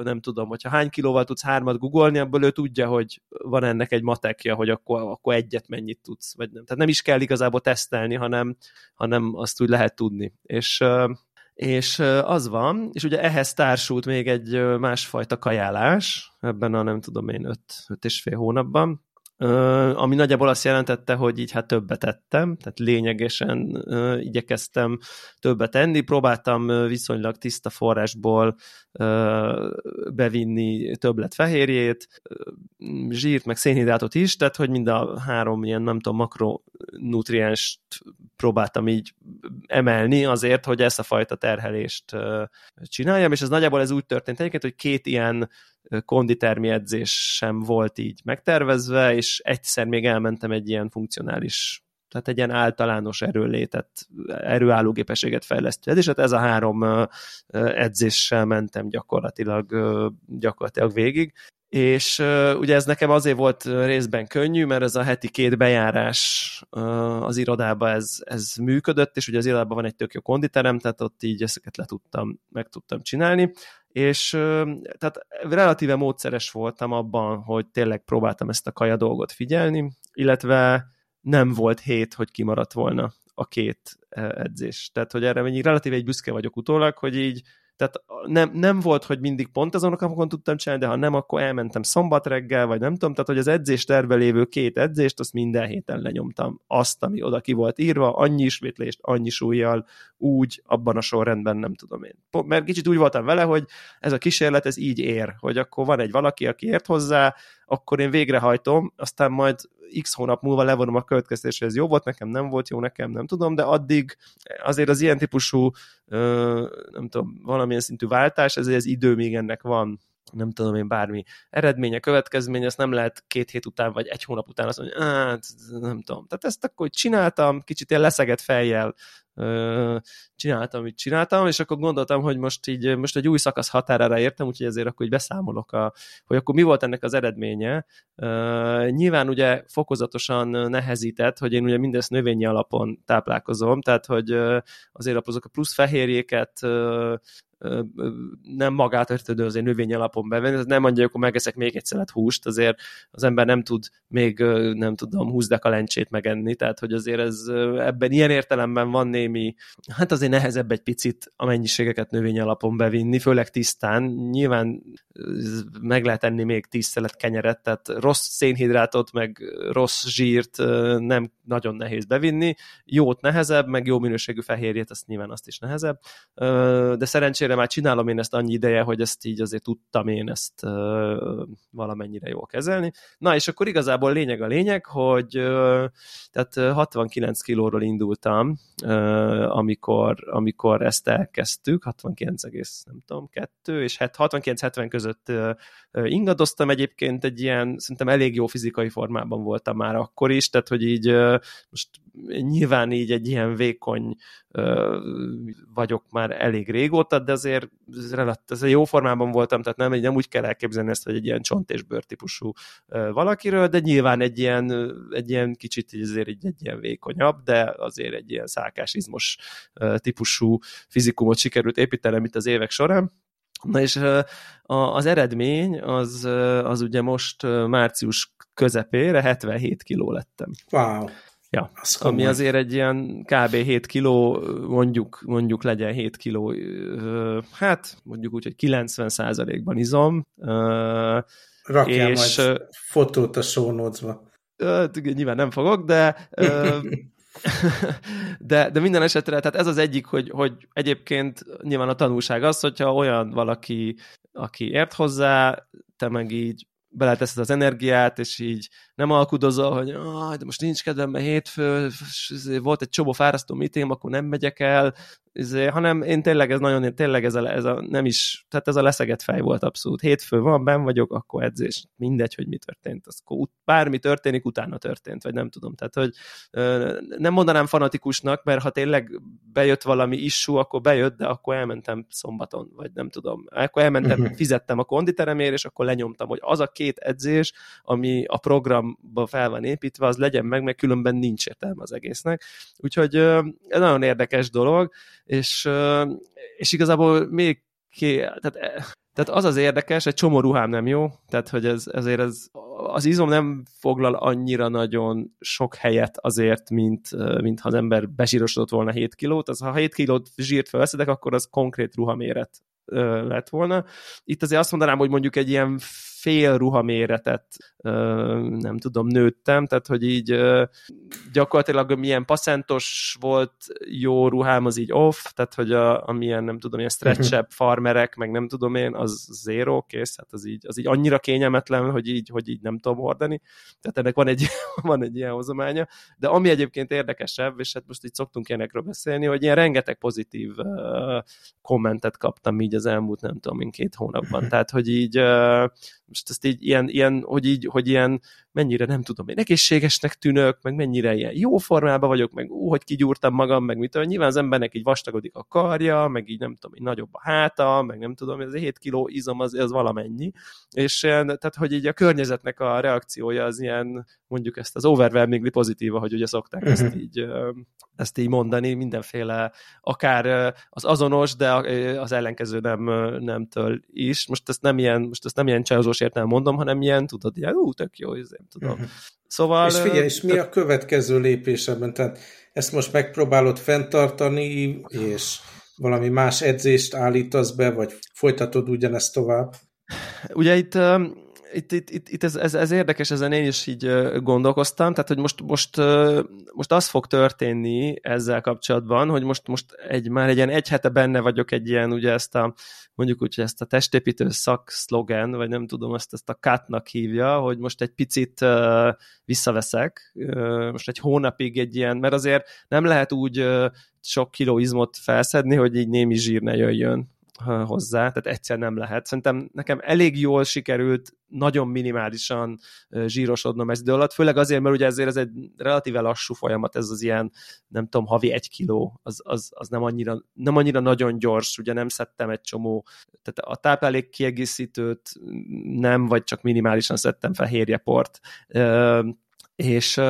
nem tudom, hogyha hány kilóval tudsz hármat googolni, abból ő tudja, hogy van ennek egy matekja, hogy akkor, akkor egyet mennyit tudsz, vagy nem. Tehát nem is kell igazából tesztelni, hanem, hanem azt úgy lehet tudni. És és az van, és ugye ehhez társult még egy másfajta kajálás, ebben a nem tudom én öt, öt és fél hónapban, ami nagyjából azt jelentette, hogy így hát többet ettem, tehát lényegesen igyekeztem többet enni, próbáltam viszonylag tiszta forrásból bevinni többlet fehérjét, zsírt, meg szénhidrátot is, tehát hogy mind a három ilyen, nem tudom, makronutrienst próbáltam így emelni azért, hogy ezt a fajta terhelést csináljam, és ez nagyjából ez úgy történt egyébként, hogy két ilyen konditermi edzés sem volt így megtervezve, és egyszer még elmentem egy ilyen funkcionális tehát egy ilyen általános erőlétet, erőállógépességet fejlesztő edzés, hát ez a három edzéssel mentem gyakorlatilag, gyakorlatilag végig, és ugye ez nekem azért volt részben könnyű, mert ez a heti két bejárás az irodába ez, ez működött, és ugye az irodában van egy tök jó konditerem, tehát ott így ezeket le tudtam, meg tudtam csinálni, és tehát relatíve módszeres voltam abban, hogy tényleg próbáltam ezt a kaja dolgot figyelni, illetve nem volt hét, hogy kimaradt volna a két edzés. Tehát, hogy erre mennyi relatíve egy büszke vagyok utólag, hogy így tehát nem, nem volt, hogy mindig pont azon a napokon tudtam csinálni, de ha nem, akkor elmentem szombat reggel, vagy nem tudom, tehát hogy az edzés terve lévő két edzést, azt minden héten lenyomtam. Azt, ami oda ki volt írva, annyi ismétlést, annyi súlyjal, úgy, abban a sorrendben nem tudom én. Mert kicsit úgy voltam vele, hogy ez a kísérlet, ez így ér, hogy akkor van egy valaki, aki ért hozzá, akkor én végrehajtom, aztán majd x hónap múlva levonom a következtetés, hogy ez jó volt nekem, nem volt jó nekem, nem tudom, de addig azért az ilyen típusú, nem tudom, valamilyen szintű váltás, ezért az idő még ennek van nem tudom én, bármi eredménye, következménye, ezt nem lehet két hét után, vagy egy hónap után azt mondani, nem tudom. Tehát ezt akkor csináltam, kicsit ilyen leszegett fejjel csináltam, amit csináltam, és akkor gondoltam, hogy most így, most egy új szakasz határára értem, úgyhogy ezért akkor így beszámolok, a, hogy akkor mi volt ennek az eredménye. Nyilván ugye fokozatosan nehezített, hogy én ugye mindezt növényi alapon táplálkozom, tehát hogy azért azok a plusz fehérjéket nem magát értődő azért növény alapon bevenni, ez nem mondja, akkor megeszek még egy szelet húst, azért az ember nem tud még, nem tudom, 20 lencsét megenni, tehát hogy azért ez ebben ilyen értelemben van némi, hát azért nehezebb egy picit a mennyiségeket növény alapon bevinni, főleg tisztán. Nyilván meg lehet enni még 10 szelet kenyeret, tehát rossz szénhidrátot, meg rossz zsírt nem nagyon nehéz bevinni, jót nehezebb, meg jó minőségű fehérjét, azt nyilván azt is nehezebb, de szerencsére szerencsére már csinálom én ezt annyi ideje, hogy ezt így azért tudtam én ezt valamennyire jól kezelni. Na, és akkor igazából lényeg a lényeg, hogy tehát 69 kilóról indultam, amikor, amikor ezt elkezdtük, 69 egész, nem tudom, kettő, és 69-70 között ingadoztam egyébként egy ilyen, szerintem elég jó fizikai formában voltam már akkor is, tehát hogy így most nyilván így egy ilyen vékony vagyok már elég régóta, de azért ez jó formában voltam, tehát nem, nem úgy kell elképzelni ezt, hogy egy ilyen csont és bőr típusú valakiről, de nyilván egy ilyen, egy ilyen kicsit azért egy, egy ilyen vékonyabb, de azért egy ilyen szálkás izmos típusú fizikumot sikerült építenem itt az évek során. Na és az eredmény az, az ugye most március közepére 77 kiló lettem. Wow. Ja, az ami komoly. azért egy ilyen kb. 7 kiló, mondjuk, mondjuk legyen 7 kiló, hát mondjuk úgy, hogy 90 százalékban izom. Rakjál és, majd fotót a show Nyilván nem fogok, de (laughs) de, de minden esetre, tehát ez az egyik, hogy, hogy egyébként nyilván a tanulság az, hogyha olyan valaki, aki ért hozzá, te meg így beleteszed az energiát, és így nem alkudozol, hogy de most nincs kedvem, mert hétfő, volt egy csomó fárasztó meeting, akkor nem megyek el, izé, hanem én tényleg ez nagyon, tényleg ez a, ez a, nem is, tehát ez a leszegett fej volt abszolút. Hétfő van, ben vagyok, akkor edzés. Mindegy, hogy mi történt. Az, bármi történik, utána történt, vagy nem tudom. Tehát, hogy nem mondanám fanatikusnak, mert ha tényleg bejött valami issú, akkor bejött, de akkor elmentem szombaton, vagy nem tudom. Akkor elmentem, uh-huh. fizettem a konditeremért, és akkor lenyomtam, hogy az a két edzés, ami a programba fel van építve, az legyen meg, mert különben nincs értelme az egésznek. Úgyhogy ez nagyon érdekes dolog, és, és igazából még ké, tehát, e, tehát az az érdekes, egy csomó ruhám nem jó, tehát hogy ez, ezért ez, az izom nem foglal annyira nagyon sok helyet azért, mint, mint ha az ember besírosodott volna 7 kilót, az ha 7 kilót zsírt felveszedek, akkor az konkrét ruhaméret lett volna. Itt azért azt mondanám, hogy mondjuk egy ilyen fél ruhaméretet nem tudom, nőttem, tehát hogy így gyakorlatilag milyen passzentos volt jó ruhám, az így off, tehát hogy a, amilyen nem tudom, ilyen stretchebb (laughs) farmerek, meg nem tudom én, az zero, kész, hát az így, az így annyira kényelmetlen, hogy így, hogy így nem tudom hordani, tehát ennek van egy, (laughs) van egy ilyen hozománya, de ami egyébként érdekesebb, és hát most így szoktunk ilyenekről beszélni, hogy ilyen rengeteg pozitív uh, kommentet kaptam így az elmúlt, nem tudom én, két hónapban, tehát hogy így uh, most ezt így ilyen, ilyen hogy így, hogy ilyen mennyire nem tudom, én egészségesnek tűnök, meg mennyire ilyen jó formában vagyok, meg ú, hogy kigyúrtam magam, meg mit nyilván az embernek így vastagodik a karja, meg így nem tudom, így nagyobb a háta, meg nem tudom, ez 7 kiló izom az, az valamennyi, és tehát, hogy így a környezetnek a reakciója az ilyen, mondjuk ezt az overwhelmingly pozitíva, hogy ugye szokták ezt mhm. így, ezt így mondani, mindenféle, akár az azonos, de az ellenkező nem, nemtől is. Most ezt nem ilyen, most ezt nem ilyen csajozós értelem mondom, hanem ilyen, tudod, ilyen, ú, tök jó, ez nem tudom. Uh-huh. Szóval... És figyelj, és mi a következő lépés ebben? Tehát ezt most megpróbálod fenntartani, és valami más edzést állítasz be, vagy folytatod ugyanezt tovább? Ugye itt itt, itt, itt, itt ez, ez, ez érdekes, ezen én is így gondolkoztam, tehát hogy most, most, most az fog történni ezzel kapcsolatban, hogy most, most egy, már egy ilyen egy hete benne vagyok egy ilyen, ugye ezt a, mondjuk úgy, ezt a testépítő szak szlogen, vagy nem tudom, ezt, ezt a kátnak hívja, hogy most egy picit visszaveszek, most egy hónapig egy ilyen, mert azért nem lehet úgy sok kiló izmot felszedni, hogy így némi zsír ne jöjjön hozzá, tehát egyszer nem lehet. Szerintem nekem elég jól sikerült nagyon minimálisan zsírosodnom ez idő alatt, főleg azért, mert ugye ezért ez egy relatíve lassú folyamat, ez az ilyen, nem tudom, havi egy kiló, az, az, az nem, annyira, nem annyira nagyon gyors, ugye nem szedtem egy csomó, tehát a táplálék kiegészítőt nem, vagy csak minimálisan szedtem fehérjeport, és,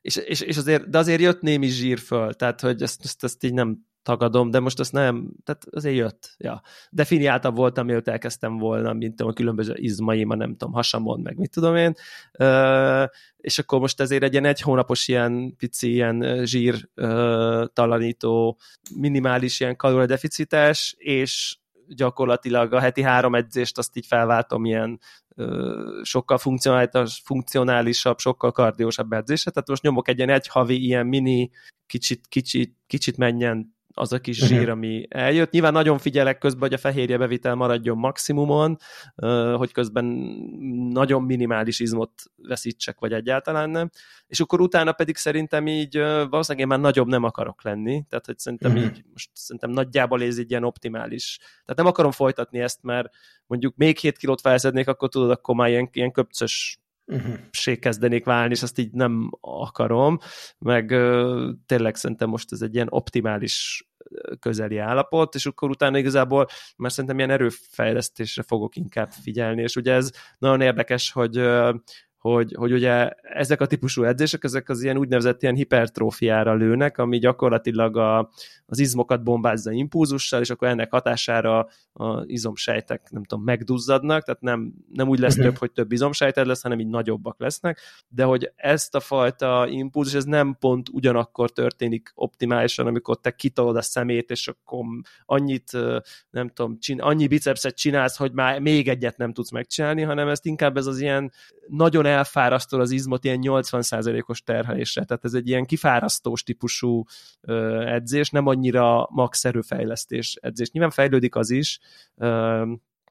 és, és, és azért, de azért jött némi zsír föl, tehát hogy ezt, ezt, ezt így nem tagadom, de most azt nem, tehát azért jött. Ja. Definiáltabb voltam, mielőtt elkezdtem volna, mint a különböző izmaim, nem tudom, hasamon, meg mit tudom én. Uh, és akkor most ezért egy ilyen egy hónapos ilyen pici ilyen zsír uh, talanító, minimális ilyen kalóriadeficites, és gyakorlatilag a heti három edzést azt így felváltom ilyen sokkal funkcionálisabb, sokkal kardiósabb edzése, tehát most nyomok egy ilyen egy havi ilyen mini, kicsit, kicsit, kicsit menjen az a kis zsír, ami eljött. Nyilván nagyon figyelek közben, hogy a fehérje bevitel maradjon maximumon, hogy közben nagyon minimális izmot veszítsek, vagy egyáltalán nem. És akkor utána pedig szerintem így valószínűleg én már nagyobb nem akarok lenni, tehát hogy szerintem uh-huh. így most szerintem nagyjából ez egy ilyen optimális. Tehát nem akarom folytatni ezt, mert mondjuk még 7 kilót felszednék, akkor tudod, akkor már ilyen, ilyen köpcös uh-huh. kezdenék válni, és azt így nem akarom, meg tényleg szerintem most ez egy ilyen optimális közeli állapot, és akkor utána igazából már szerintem ilyen erőfejlesztésre fogok inkább figyelni, és ugye ez nagyon érdekes, hogy hogy, hogy ugye ezek a típusú edzések, ezek az ilyen úgynevezett ilyen hipertrófiára lőnek, ami gyakorlatilag a, az izmokat bombázza impulzussal, és akkor ennek hatására az izomsejtek, nem tudom, megduzzadnak, tehát nem, nem úgy lesz mhm. több, hogy több izomsejted lesz, hanem így nagyobbak lesznek, de hogy ezt a fajta impulzus, ez nem pont ugyanakkor történik optimálisan, amikor te kitolod a szemét, és akkor annyit, nem tudom, csin, annyi bicepset csinálsz, hogy már még egyet nem tudsz megcsinálni, hanem ezt inkább ez az ilyen nagyon elfárasztol az izmot ilyen 80%-os terhelésre, tehát ez egy ilyen kifárasztós típusú edzés, nem annyira max erőfejlesztés edzés. Nyilván fejlődik az is,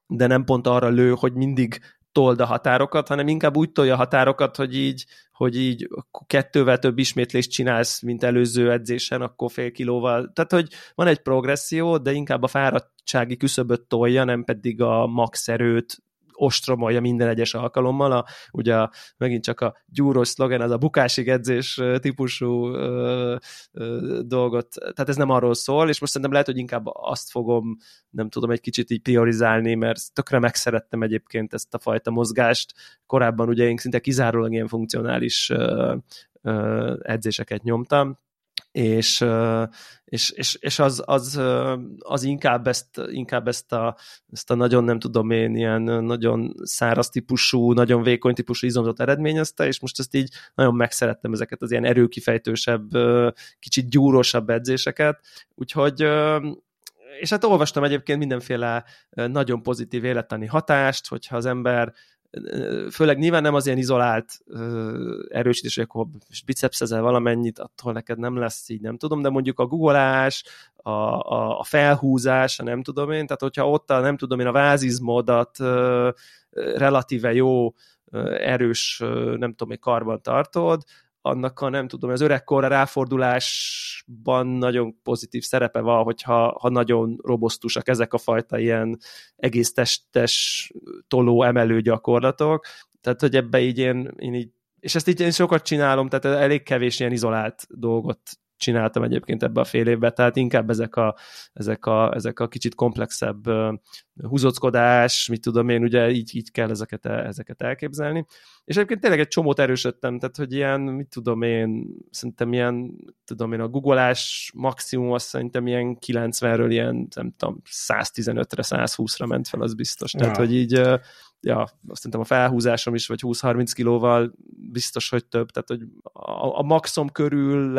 de nem pont arra lő, hogy mindig told a határokat, hanem inkább úgy tolja a határokat, hogy így, hogy így kettővel több ismétlést csinálsz, mint előző edzésen, akkor fél kilóval. Tehát, hogy van egy progresszió, de inkább a fáradtsági küszöböt tolja, nem pedig a max erőt ostromolja minden egyes alkalommal. A, ugye megint csak a gyúros szlogen, az a bukásig edzés típusú ö, ö, dolgot, tehát ez nem arról szól, és most szerintem lehet, hogy inkább azt fogom, nem tudom, egy kicsit így priorizálni, mert tökre megszerettem egyébként ezt a fajta mozgást. Korábban ugye én szinte kizárólag ilyen funkcionális ö, ö, edzéseket nyomtam, és, és, és, és az, az, az inkább, ezt, inkább ezt, a, ezt a nagyon nem tudom én, ilyen nagyon száraz típusú, nagyon vékony típusú izomzat eredményezte, és most ezt így nagyon megszerettem ezeket az ilyen erőkifejtősebb, kicsit gyúrosabb edzéseket, úgyhogy és hát olvastam egyébként mindenféle nagyon pozitív élettani hatást, hogyha az ember főleg nyilván nem az ilyen izolált erősítés, hogy akkor bicepszezel valamennyit, attól neked nem lesz így, nem tudom, de mondjuk a googolás, a, a, a felhúzás, a nem tudom én, tehát hogyha ott a nem tudom én a vázizmodat relatíve jó erős, nem tudom, egy karban tartod, annak a nem tudom, az öregkorra ráfordulásban nagyon pozitív szerepe van, hogyha ha nagyon robosztusak ezek a fajta ilyen egész testes toló emelő gyakorlatok. Tehát, hogy ebbe így én, én így és ezt így én sokat csinálom, tehát elég kevés ilyen izolált dolgot csináltam egyébként ebbe a fél évbe, tehát inkább ezek a, ezek a, ezek a kicsit komplexebb húzockodás, mit tudom én, ugye így, így kell ezeket, ezeket elképzelni. És egyébként tényleg egy csomót erősödtem, tehát hogy ilyen, mit tudom én, szerintem ilyen, tudom én, a googolás maximum azt szerintem ilyen 90-ről ilyen, nem tudom, 115-re, 120-ra ment fel, az biztos. Tehát, ja. hogy így, ja, azt szerintem a felhúzásom is, vagy 20-30 kilóval biztos, hogy több, tehát, hogy a, a maximum körül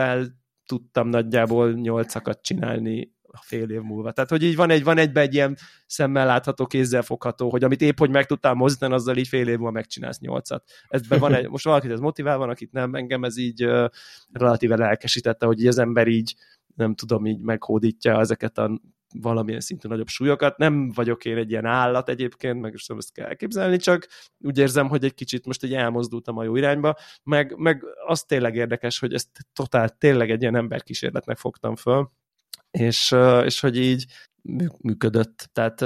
tudtam nagyjából nyolcakat csinálni a fél év múlva. Tehát, hogy így van egy, van egyben egy ilyen szemmel látható, kézzel fogható, hogy amit épp, hogy meg tudtál mozdítani, azzal így fél év múlva megcsinálsz nyolcat. Ezben van egy, most valakit ez motivál, van, akit nem, engem ez így uh, relatíve lelkesítette, hogy így az ember így nem tudom, így meghódítja ezeket a valamilyen szintű nagyobb súlyokat. Nem vagyok én egy ilyen állat egyébként, meg is ezt kell elképzelni, csak úgy érzem, hogy egy kicsit most egy elmozdultam a jó irányba, meg, meg az tényleg érdekes, hogy ezt totál tényleg egy ilyen emberkísérletnek fogtam föl, és, és hogy így működött. Tehát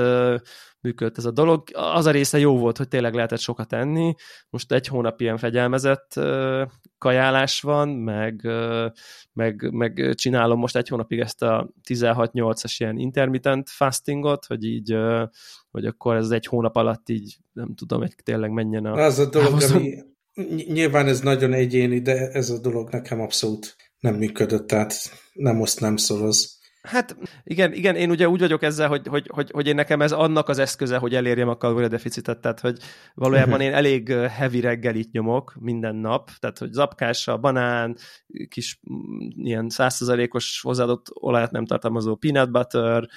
működött ez a dolog. Az a része jó volt, hogy tényleg lehetett sokat enni. Most egy hónap ilyen fegyelmezett kajálás van, meg, meg, meg csinálom most egy hónapig ezt a 16-8-as ilyen intermittent fastingot, hogy így, hogy akkor ez egy hónap alatt így, nem tudom, hogy tényleg menjen a... Az a dolog, ami, nyilván ez nagyon egyéni, de ez a dolog nekem abszolút nem működött, tehát nem oszt, nem szoroz. Hát igen, igen, én ugye úgy vagyok ezzel, hogy, hogy, hogy, hogy én nekem ez annak az eszköze, hogy elérjem a kalóriadeficitet, tehát hogy valójában én elég heavy reggelit nyomok minden nap, tehát hogy zapkás, a banán, kis mm, ilyen százszerzalékos hozzáadott olajat nem tartalmazó peanut butter,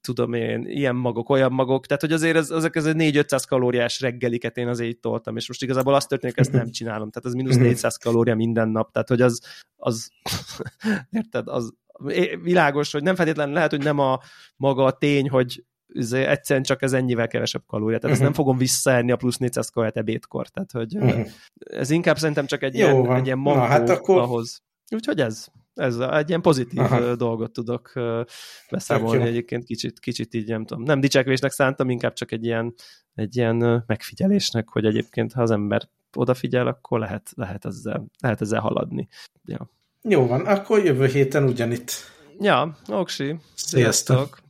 tudom én, ilyen magok, olyan magok, tehát hogy azért ez, ezek ez 4-500 kalóriás reggeliket én azért toltam, és most igazából azt történik, ezt nem csinálom, tehát ez mínusz 400 kalória minden nap, tehát hogy az, az (laughs) érted, az, világos, hogy nem feltétlenül lehet, hogy nem a maga a tény, hogy egyszerűen csak ez ennyivel kevesebb kalória. Tehát uh-huh. ezt nem mhm. fogom visszaerni a plusz 400 kalóriát ebédkor. Tehát, hogy uh-huh. ez inkább szerintem csak egy, Jó ilyen, egy ilyen mankó Na, hát akkor... ahhoz. Úgyhogy ez, ez egy ilyen pozitív Aha. dolgot tudok beszámolni egyébként kicsit, kicsit így nem tudom. Nem dicsekvésnek szántam, inkább csak egy ilyen, egy ilyen megfigyelésnek, hogy egyébként ha az ember odafigyel, akkor lehet, lehet, ezzel, lehet ezzel haladni. Ja. Jó van, akkor jövő héten ugyanitt. Ja, oksi. Sziasztok. Sziasztok.